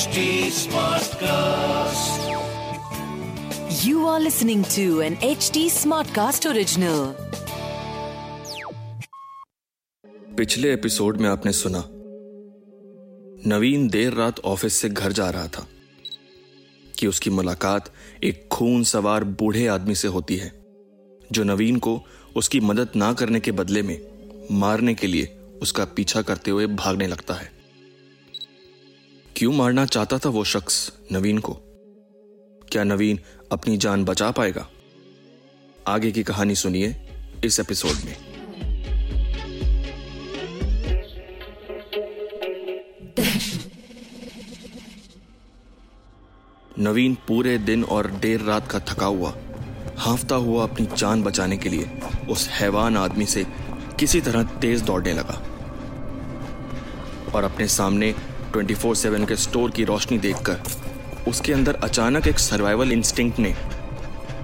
HD Smartcast. You are listening to an HD Smartcast original. पिछले episode में आपने सुना नवीन देर रात ऑफ़िस से घर जा रहा था कि उसकी मुलाकात एक खून सवार बूढ़े आदमी से होती है जो नवीन को उसकी मदद ना करने के बदले में मारने के लिए उसका पीछा करते हुए भागने लगता है क्यों मारना चाहता था वो शख्स नवीन को? क्या नवीन अपनी जान बचा पाएगा? आगे की कहानी सुनिए इस एपिसोड में। नवीन पूरे दिन और देर रात का थका हुआ, हाफता हुआ अपनी जान बचाने के लिए उस हैवान आदमी से किसी तरह तेज दौड़ने लगा। और अपने सामने 24/7 के स्टोर की रोशनी देखकर, उसके अंदर अचानक एक सर्वाइवल इंस्टिंक्ट ने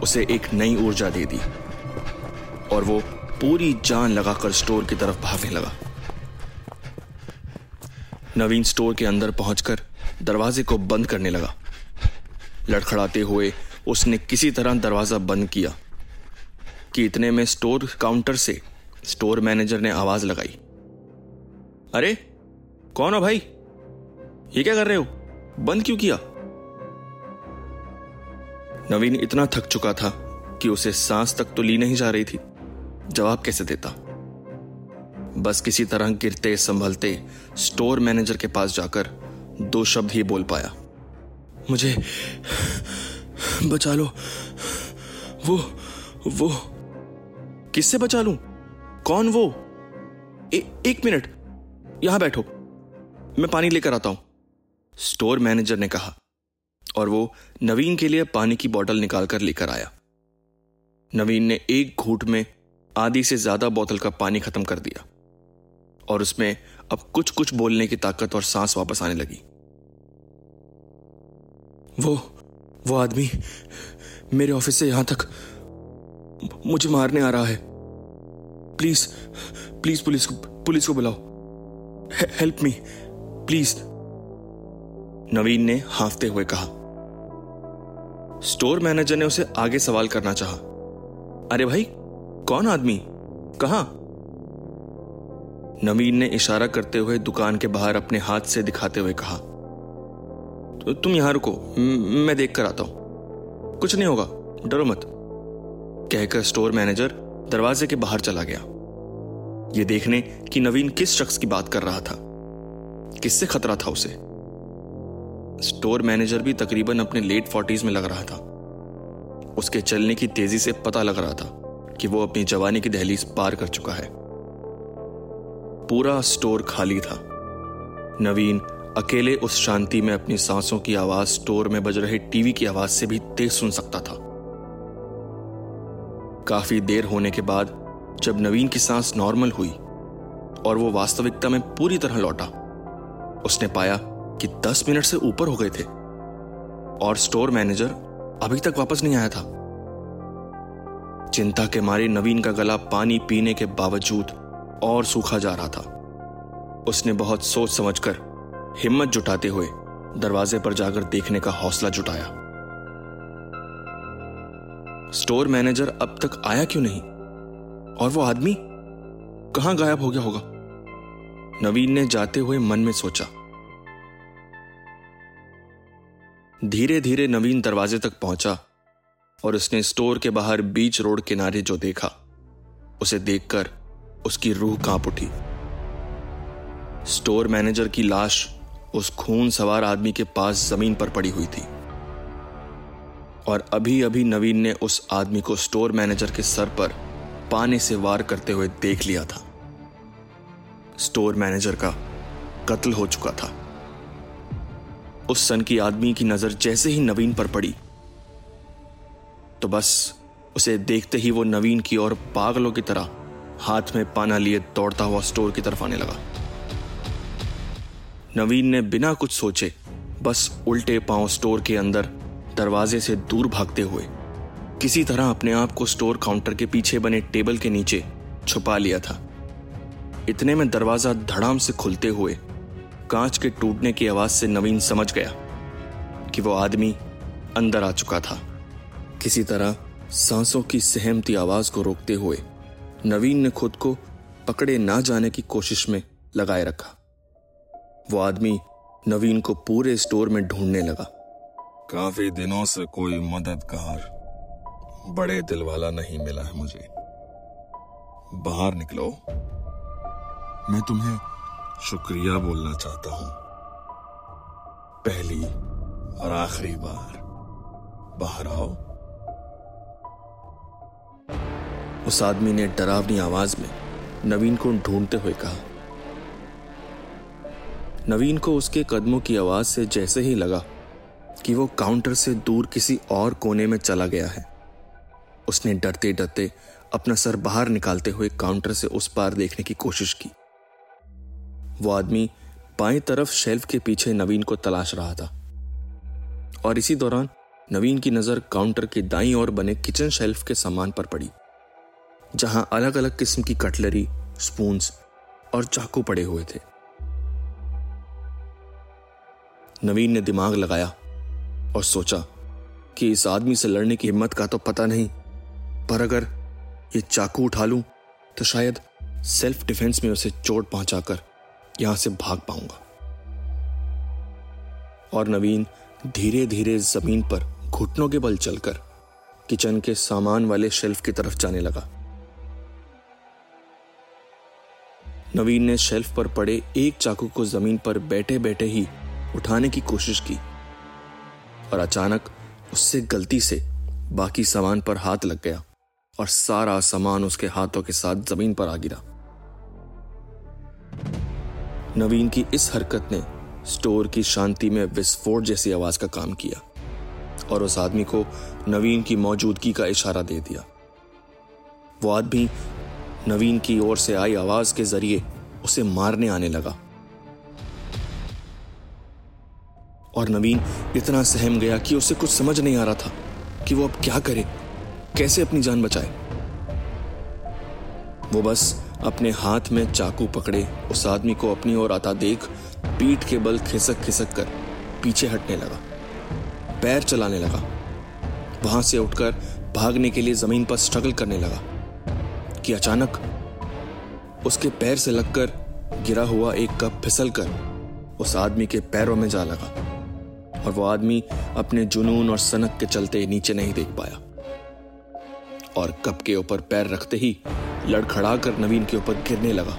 उसे एक नई ऊर्जा दे दी और वो पूरी जान लगाकर स्टोर की तरफ़ भागने लगा। नवीन स्टोर के अंदर पहुंचकर दरवाजे को बंद करने लगा। लड़खड़ाते हुए उसने किसी तरह दरवाज़ा बंद किया कि इतने में स्टोर काउंटर से स्टोर मैनेजर ने आवाज़ लगाई। अरे, कौन हो भाई? ये क्या कर रहे हो? बंद क्यों किया? नवीन इतना थक चुका था कि उसे सांस तक तो ली नहीं जा रही थी। जवाब कैसे देता? बस किसी तरह गिरते संभलते स्टोर मैनेजर के पास जाकर दो शब्द ही बोल पाया। मुझे बचा लो। वो वो। किससे बचा लूँ? कौन वो? ए, एक मिनट। यहाँ बैठो। मैं पानी लेकर आता हूँ। स्टोर मैनेजर ने कहा और वो नवीन के लिए पानी की बोतल निकालकर लेकर आया। नवीन ने एक घूट में आधी से ज़्यादा बोतल का पानी खत्म कर दिया और उसमें अब कुछ कुछ बोलने की ताकत और सांस वापस आने लगी। वो वो आदमी मेरे ऑफ़िस से यहाँ तक मुझे मारने आ रहा है। प्लीज़ प्लीज़ पुलिस को पुलिस को बुलाओ। Help me, please. नवीन ने हाफते हुए कहा। स्टोर मैनेजर ने उसे आगे सवाल करना चाहा। अरे भाई, कौन आदमी? कहा? नवीन ने इशारा करते हुए दुकान के बाहर अपने हाथ से दिखाते हुए कहा तो तुम यहाँ रुको, मैं देख कर आता हूँ। कुछ नहीं होगा, डरो मत। कहकर स्टोर मैनेजर दरवाजे के बाहर चला गया। ये देखने कि नवीन किस शख्स की बात कर रहा था, किससे खतरा था उसे? स्टोर मैनेजर भी तकरीबन अपने लेट फोर्टीज में लग रहा था। उसके चलने की तेज़ी से पता लग रहा था कि वो अपनी जवानी की दहलीज पार कर चुका है। पूरा स्टोर खाली था। नवीन, अकेले उस शांति में अपनी सांसों की आवाज़, स्टोर में बज रहे टीवी की आवाज़ से भी तेज सुन सकता था। काफ़ी देर होने के बाद, जब नवीन की सांस नॉर्मल हुई और वो वास्तविकता में पूरी तरह लौटा, उसने पाया कि दस मिनट से ऊपर हो गए थे और स्टोर मैनेजर अभी तक वापस नहीं आया था। चिंता के मारे नवीन का गला पानी पीने के बावजूद और सूखा जा रहा था। उसने बहुत सोच समझकर हिम्मत जुटाते हुए दरवाजे पर जाकर देखने का हौसला जुटाया। स्टोर मैनेजर अब तक आया क्यों नहीं? और वो आदमी कहाँ गायब हो गया होगा? नवीन ने जाते हुए मन में सोचा धीरे धीरे नवीन दरवाजे तक पहुँचा और उसने स्टोर के बाहर बीच रोड किनारे जो देखा, उसे देखकर उसकी रूह काँप उठी। स्टोर मैनेजर की लाश उस खून सवार आदमी के पास ज़मीन पर पड़ी हुई थी। और अभी अभी नवीन ने उस आदमी को स्टोर मैनेजर के सर पर पाने से वार करते हुए देख लिया था। स्टोर मैनेजर का कत्ल हो चुका था। उस सन की आदमी की नज़र जैसे ही नवीन पर पड़ी। तो बस उसे देखते ही वो नवीन की ओर पागलों की तरह हाथ में पाना लिए दौड़ता हुआ स्टोर की तरफ़ आने लगा। नवीन ने बिना कुछ सोचे बस उल्टे पाँव स्टोर के अंदर दरवाजे से दूर भागते हुए किसी तरह अपने आप को स्टोर काउंटर के पीछे बने टेबल के नीचे छुपा लिया था। इतने में दरवाज़ा धड़ाम से खुलते हुए कांच के टूटने की आवाज़ से नवीन समझ गया कि वो आदमी अंदर आ चुका था। किसी तरह सांसों की सहमती आवाज़ को रोकते हुए नवीन ने खुद को पकड़े ना जाने की कोशिश में लगाए रखा। वो आदमी नवीन को पूरे स्टोर में ढूँढने लगा। काफ़ी दिनों से कोई मददगार, बड़े दिल वाला नहीं मिला है मुझे। बाहर निकलो। मैं तुम्हें शुक्रिया बोलना चाहता हूँ। पहली और आखिरी बार। बाहर आओ। उस आदमी ने डरावनी आवाज़ में नवीन को ढूंढते हुए कहा। नवीन को उसके कदमों की आवाज़ से जैसे ही लगा कि वो काउंटर से दूर किसी और कोने में चला गया है। उसने डरते डरते अपना सर बाहर निकालते हुए काउंटर से उस पार देखने की कोशिश की। वो आदमी बाएँ तरफ़ शेल्फ के पीछे नवीन को तलाश रहा था। और इसी दौरान नवीन की नज़र काउंटर के दाई ओर बने किचन शेल्फ के सामान पर पड़ी, जहाँ अलग अलग किस्म की कटलरी, स्पून्स और चाकू पड़े हुए थे। नवीन ने दिमाग लगाया और सोचा कि इस आदमी से लड़ने की हिम्मत का तो पता नहीं, पर अगर ये चाकू उठा लूँ तो शायद सेल्फ डिफेंस में उसे चोट पहुंचाकर यहाँ से भाग पाऊँगा। और नवीन धीरे धीरे ज़मीन पर घुटनों के बल चलकर किचन के सामान वाले शेल्फ की तरफ़ जाने लगा। नवीन ने शेल्फ पर पड़े एक चाकू को ज़मीन पर बैठे बैठे ही उठाने की कोशिश की और अचानक उससे गलती से बाकी सामान पर हाथ लग गया और सारा सामान उसके हाथों के साथ ज़मीन पर आ गिरा। नवीन की इस हरकत ने स्टोर की शांति में विस्फोट जैसी आवाज़ का काम किया और उस आदमी को नवीन की मौजूदगी का इशारा दे दिया। वो आदमी नवीन की ओर से आई आवाज़ के ज़रिए उसे मारने आने लगा। और नवीन इतना सहम गया कि उसे कुछ समझ नहीं आ रहा था कि वो अब क्या करे, कैसे अपनी जान बचाए। वो बस अपने हाथ में चाकू पकड़े, उस आदमी को अपनी ओर आता देख, पीठ के बल खिसक खिसक कर पीछे हटने लगा। पैर चलाने लगा। वहाँ से उठकर भागने के लिए ज़मीन पर स्ट्रगल करने लगा कि अचानक उसके पैर से लगकर गिरा हुआ एक कप फिसल कर उस आदमी के पैरों में जा लगा और वो आदमी अपने जुनून और सनक के चलते नीचे नहीं देख पाया। और कप के ऊपर पैर रखते ही लड़खड़ा कर नवीन के ऊपर गिरने लगा।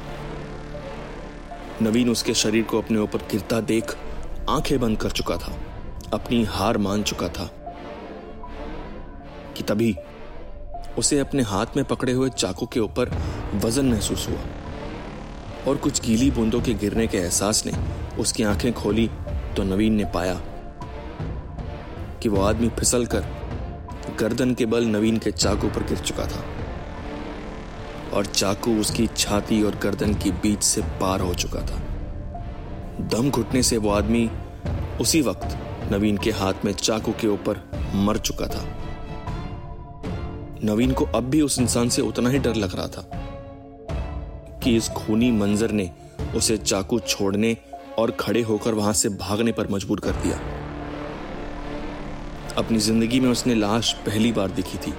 नवीन उसके शरीर को अपने ऊपर गिरता देख आँखें बंद कर चुका था, अपनी हार मान चुका था कि तभी उसे अपने हाथ में पकड़े हुए चाकू के ऊपर वज़न महसूस हुआ और कुछ गीली बूंदों के गिरने के एहसास ने उसकी आँखें खोली तो नवीन ने पाया कि वो आदमी फिसल कर गर्दन के बल नवीन के चाकू पर गिर चुका था। और चाकू उसकी छाती और गर्दन के बीच से पार हो चुका था। दम घुटने से वो आदमी उसी वक्त नवीन के हाथ में चाकू के ऊपर मर चुका था। नवीन को अब भी उस इंसान से उतना ही डर लग रहा था कि इस खूनी मंजर ने उसे चाकू छोड़ने और खड़े होकर वहाँ से भागने पर मजबूर कर दिया। अपनी ज़िंदगी में उसने लाश पहली बार देखी थी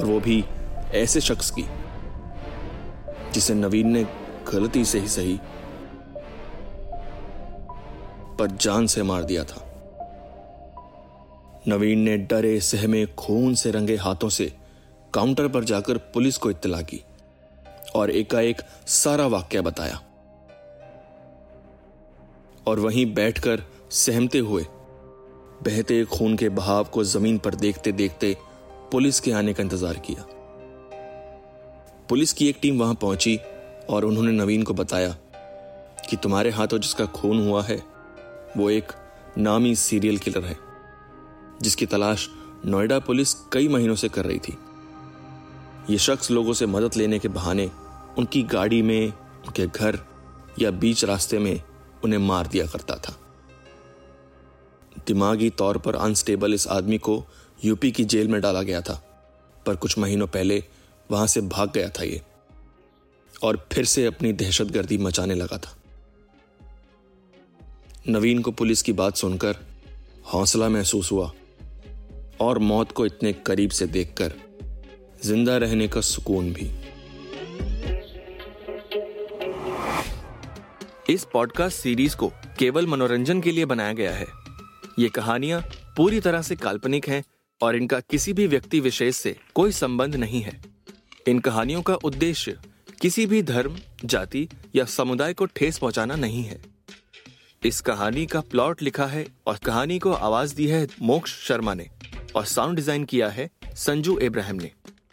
और वो भी ऐसे शख्स की जिसे नवीन ने गलती से ही सही पर जान से मार दिया था। नवीन ने डरे, सहमे, खून से रंगे हाथों से काउंटर पर जाकर पुलिस को इत्तला की और एकाएक सारा वाक्य बताया। और वहीं बैठकर सहमते हुए, बहते खून के बहाव को ज़मीन पर देखते देखते पुलिस के आने का इंतज़ार किया। पुलिस की एक टीम वहाँ पहुँची और उन्होंने नवीन को बताया कि तुम्हारे हाथों जिसका खून हुआ है, वो एक नामी सीरियल किलर है, जिसकी तलाश नोएडा पुलिस कई महीनों से कर रही थी। ये शख्स लोगों से मदद लेने के बहाने उनकी गाड़ी में, उनके घर या बीच रास्ते में उन्हें मार दिया करता था। दिमागी तौर पर अनस्टेबल इस आदमी को यूपी की जेल में डाला गया था, पर कुछ महीनों पहले वहाँ से भाग गया था ये। और फिर से अपनी दहशतगर्दी मचाने लगा था। नवीन को पुलिस की बात सुनकर हौसला महसूस हुआ और मौत को इतने करीब से देखकर ज़िंदा रहने का सुकून भी। इस पॉडकास्ट सीरीज़ को केवल मनोरंजन के लिए बनाया गया है। ये कहानियाँ पूरी तरह से काल्पनिक हैं और इनका किसी भी व्यक्ति विशेष से कोई संबंध नहीं है। इन कहानियों का उद्देश्य किसी भी धर्म, जाति या समुदाय को ठेस पहुंचाना नहीं है। इस कहानी का प्लॉट लिखा है और कहानी को आवाज़ दी है मोक्ष शर्मा ने और साउंड डिज़ाइन किया है संजू इब्राहिम ने।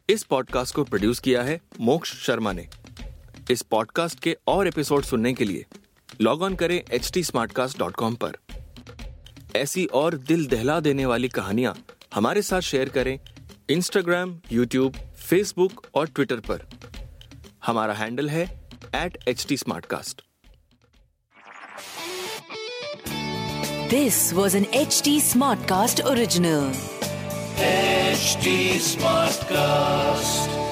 इस पॉडकास्ट को प्रोड्यूस किया है मोक्ष शर्मा ने। इस पॉडकास्ट के और एपिसोड सुनने के लिए लॉग ऑन करें एच पर। ऐसी और दिल दहला देने वाली कहानियाँ हमारे साथ शेयर करें इंस्टाग्राम यूट्यूब फेसबुक और ट्विटर पर। हमारा हैंडल है at H T Smartcast this was an H T Smartcast original H T Smartcast